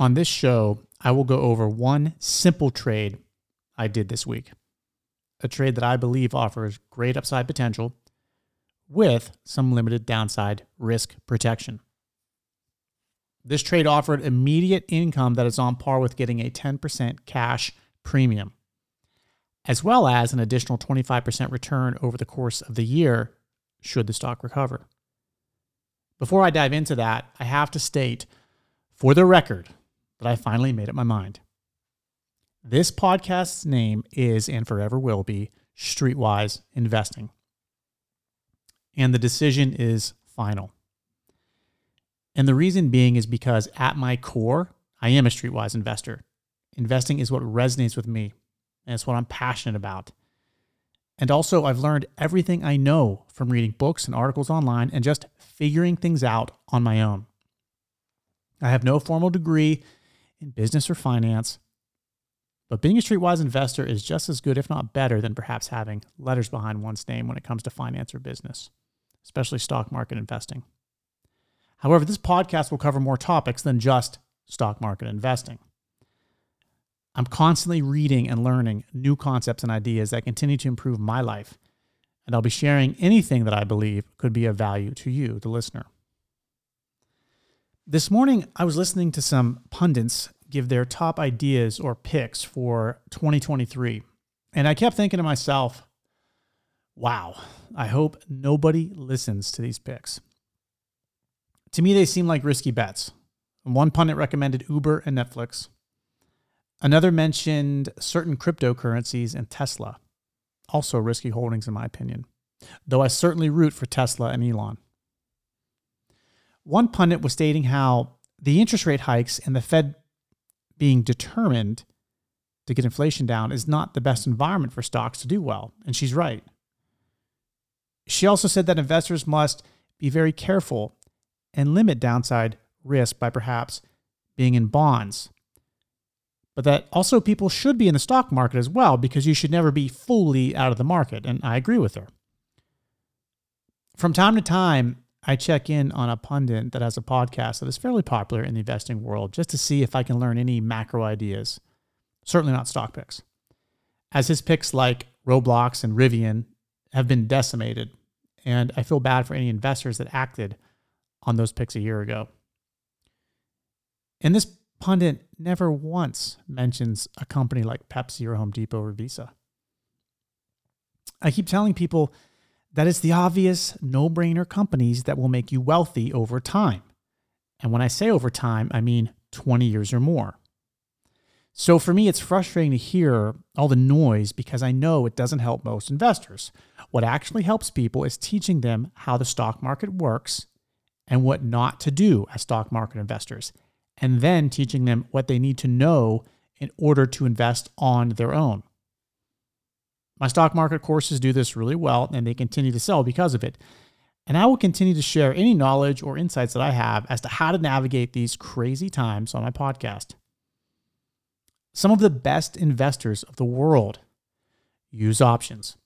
On this show, I will go over one simple trade I did this week, a trade that I believe offers great upside potential with some limited downside risk protection. This trade offered immediate income that is on par with getting a 10% cash premium, as well as an additional 25% return over the course of the year should the stock recover. Before I dive into that, I have to state for the record that I finally made up my mind. This podcast's name is and forever will be Streetwise Investing. And the decision is final. And the reason being is because at my core, I am a streetwise investor. Investing is what resonates with me, and it's what I'm passionate about. And also, I've learned everything I know from reading books and articles online and just figuring things out on my own. I have no formal degree in business or finance, but being a streetwise investor is just as good, if not better, than perhaps having letters behind one's name when it comes to finance or business, especially stock market investing. However, this podcast will cover more topics than just stock market investing. I'm constantly reading and learning new concepts and ideas that continue to improve my life, and I'll be sharing anything that I believe could be of value to you, the listener. This morning, I was listening to some pundits give their top ideas or picks for 2023, and I kept thinking to myself, wow, I hope nobody listens to these picks. To me, they seem like risky bets. One pundit recommended Uber and Netflix. Another mentioned certain cryptocurrencies and Tesla. Also risky holdings, in my opinion, though I certainly root for Tesla and Elon. One pundit was stating how the interest rate hikes and the Fed being determined to get inflation down is not the best environment for stocks to do well, and she's right. She also said that investors must be very careful and limit downside risk by perhaps being in bonds. But that also people should be in the stock market as well because you should never be fully out of the market. And I agree with her. From time to time, I check in on a pundit that has a podcast that is fairly popular in the investing world just to see if I can learn any macro ideas. Certainly not stock picks. As his picks like Roblox and Rivian have been decimated, and I feel bad for any investors that acted on those picks a year ago. And this pundit never once mentions a company like Pepsi or Home Depot or Visa. I keep telling people that it's the obvious no brainer companies that will make you wealthy over time. And when I say over time, I mean 20 years or more. So for me, it's frustrating to hear all the noise because I know it doesn't help most investors. What actually helps people is teaching them how the stock market works and what not to do as stock market investors, and then teaching them what they need to know in order to invest on their own. My stock market courses do this really well, and they continue to sell because of it. And I will continue to share any knowledge or insights that I have as to how to navigate these crazy times on my podcast. Some of the best investors of the world use options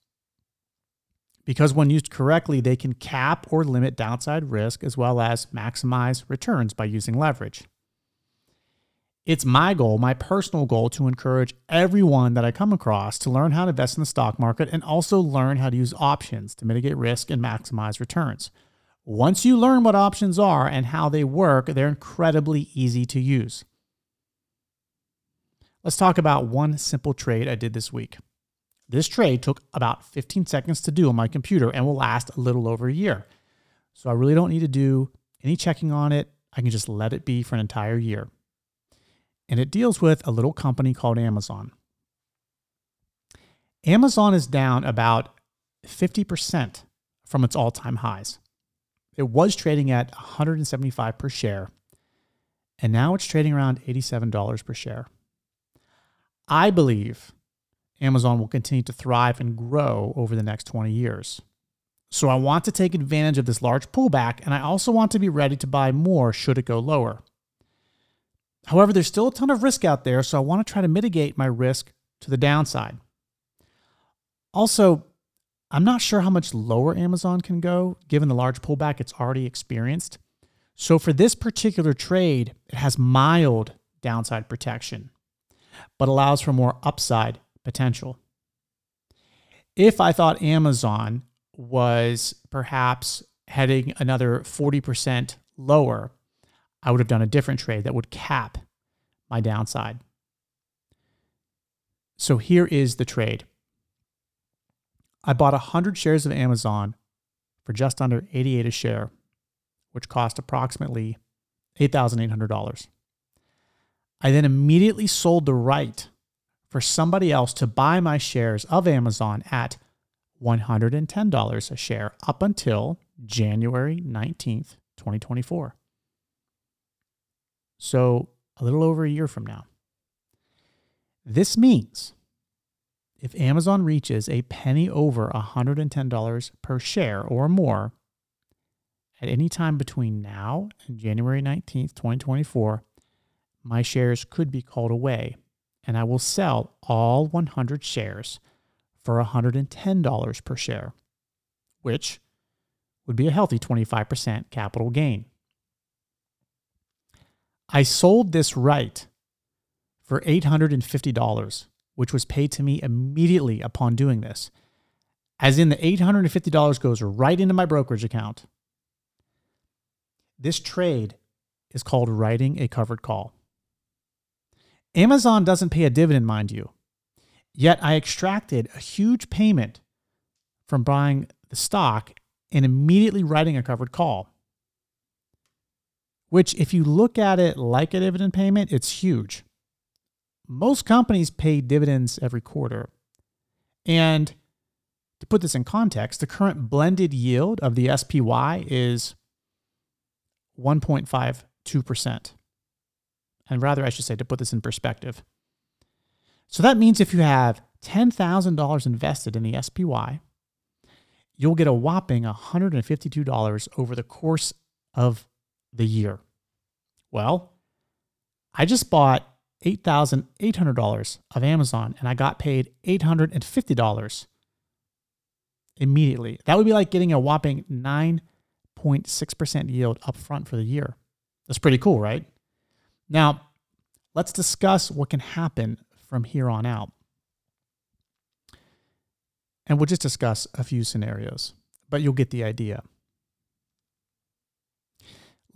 because when used correctly, they can cap or limit downside risk as well as maximize returns by using leverage. It's my goal, my personal goal, to encourage everyone that I come across to learn how to invest in the stock market and also learn how to use options to mitigate risk and maximize returns. Once you learn what options are and how they work, they're incredibly easy to use. Let's talk about one simple trade I did this week. This trade took about 15 seconds to do on my computer and will last a little over a year. So I really don't need to do any checking on it. I can just let it be for an entire year. And it deals with a little company called Amazon. Amazon is down about 50% from its all time highs. It was trading at 175 per share, and now it's trading around $87 per share. I believe Amazon will continue to thrive and grow over the next 20 years. So I want to take advantage of this large pullback, and I also want to be ready to buy more should it go lower. However, there's still a ton of risk out there, so I want to try to mitigate my risk to the downside. Also, I'm not sure how much lower Amazon can go given the large pullback it's already experienced. So for this particular trade, it has mild downside protection, but allows for more upside potential. If I thought Amazon was perhaps heading another 40% lower, I would have done a different trade that would cap my downside. So here is the trade. I bought 100 shares of Amazon for just under 88 a share, which cost approximately $8,800. I then immediately sold the right for somebody else to buy my shares of Amazon at $110 a share up until January 19th, 2024. So, a little over a year from now. This means if Amazon reaches a penny over $110 per share or more at any time between now and January 19th, 2024, my shares could be called away and I will sell all 100 shares for $110 per share, which would be a healthy 25% capital gain. I sold this right for $850, which was paid to me immediately upon doing this. As in, the $850 goes right into my brokerage account. This trade is called writing a covered call. Amazon doesn't pay a dividend, mind you. Yet I extracted a huge payment from buying the stock and immediately writing a covered call. Which, if you look at it like a dividend payment, it's huge most companies pay dividends every quarter. And to put this in context, the current blended yield of the SPY is 1.52%. And rather, I should say, to put this in perspective. So that means if you have $10,000 invested in the SPY, you'll get a whopping $152 over the course of the year. Well, I just bought $8,800 of Amazon and I got paid $850 immediately. That would be like getting a whopping 9.6% yield upfront for the year. That's pretty cool, right? Now, let's discuss what can happen from here on out. And we'll just discuss a few scenarios, but you'll get the idea.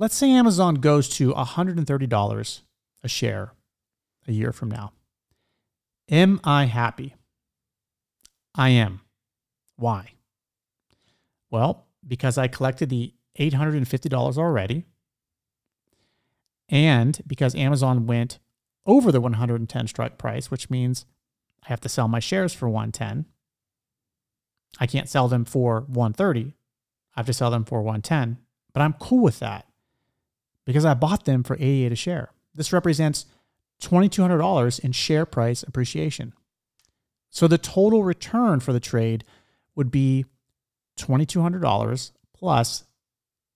Let's say Amazon goes to $130 a share a year from now. Am I happy? I am. Why? Well, because I collected the $850 already, and because Amazon went over the 110 strike price, which means I have to sell my shares for 110. I can't sell them for 130. I have to sell them for 110. But I'm cool with that because I bought them for 88 a share. This represents $2,200 in share price appreciation. So the total return for the trade would be $2,200 plus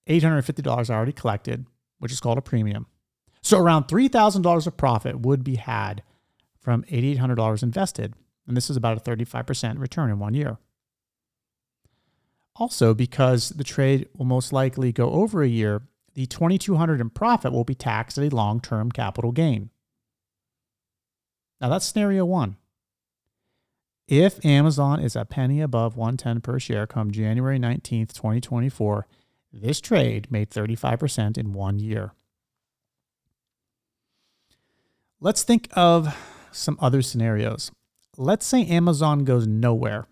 $850 I already collected, which is called a premium. So around $3,000 of profit would be had from $8,800 invested. And this is about a 35% return in one year. Also, because the trade will most likely go over a year, the 2200 in profit will be taxed at a long-term capital gain. Now that's scenario one. If Amazon is a penny above 110 per share come January 19th, 2024, this trade made 35% in one year. Let's think of some other scenarios. Let's say Amazon goes nowhere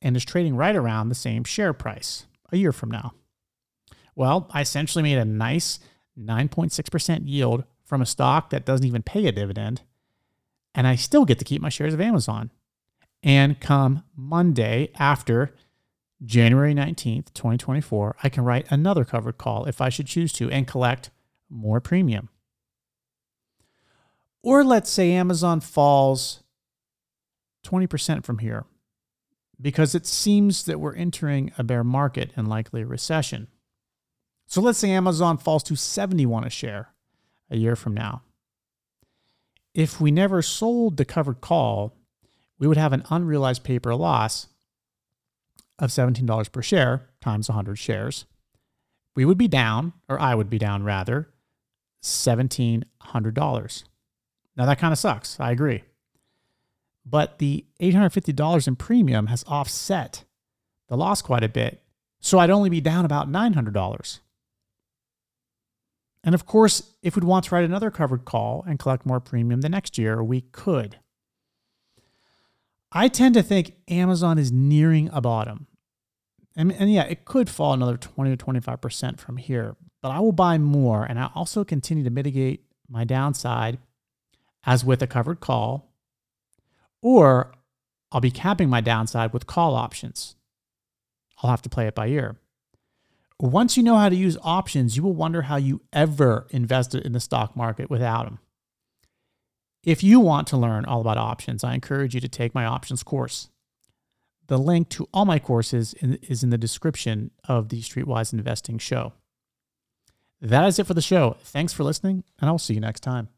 and is trading right around the same share price a year from now. Well, I essentially made a nice 9.6% yield from a stock that doesn't even pay a dividend and I still get to keep my shares of Amazon. And come Monday after January 19th, 2024, I can write another covered call if I should choose to and collect more premium. Or let's say Amazon falls 20% from here because it seems that we're entering a bear market and likely a recession. So let's say Amazon falls to 71 a share a year from now if we never sold the covered call, we would have an unrealized paper loss of $17 per share times 100 shares. We would be down, or I would be down rather, $1,700. Now that kind of sucks. I agree. But the $850 in premium has offset the loss quite a bit. So I'd only be down about $900. And of course, if we'd want to write another covered call and collect more premium the next year, we could. I tend to think Amazon is nearing a bottom. And, and yeah, it could fall another 20 to 25% from here, but I will buy more and I also continue to mitigate my downside as with a covered call, or I'll be capping my downside with call options. I'll have to play it by ear. Once you know how to use options, you will wonder how you ever invested in the stock market without them. If you want to learn all about options, I encourage you to take my options course. The link to all my courses is in the description of the Streetwise Investing show. That is it for the show. Thanks for listening, and I will see you next time.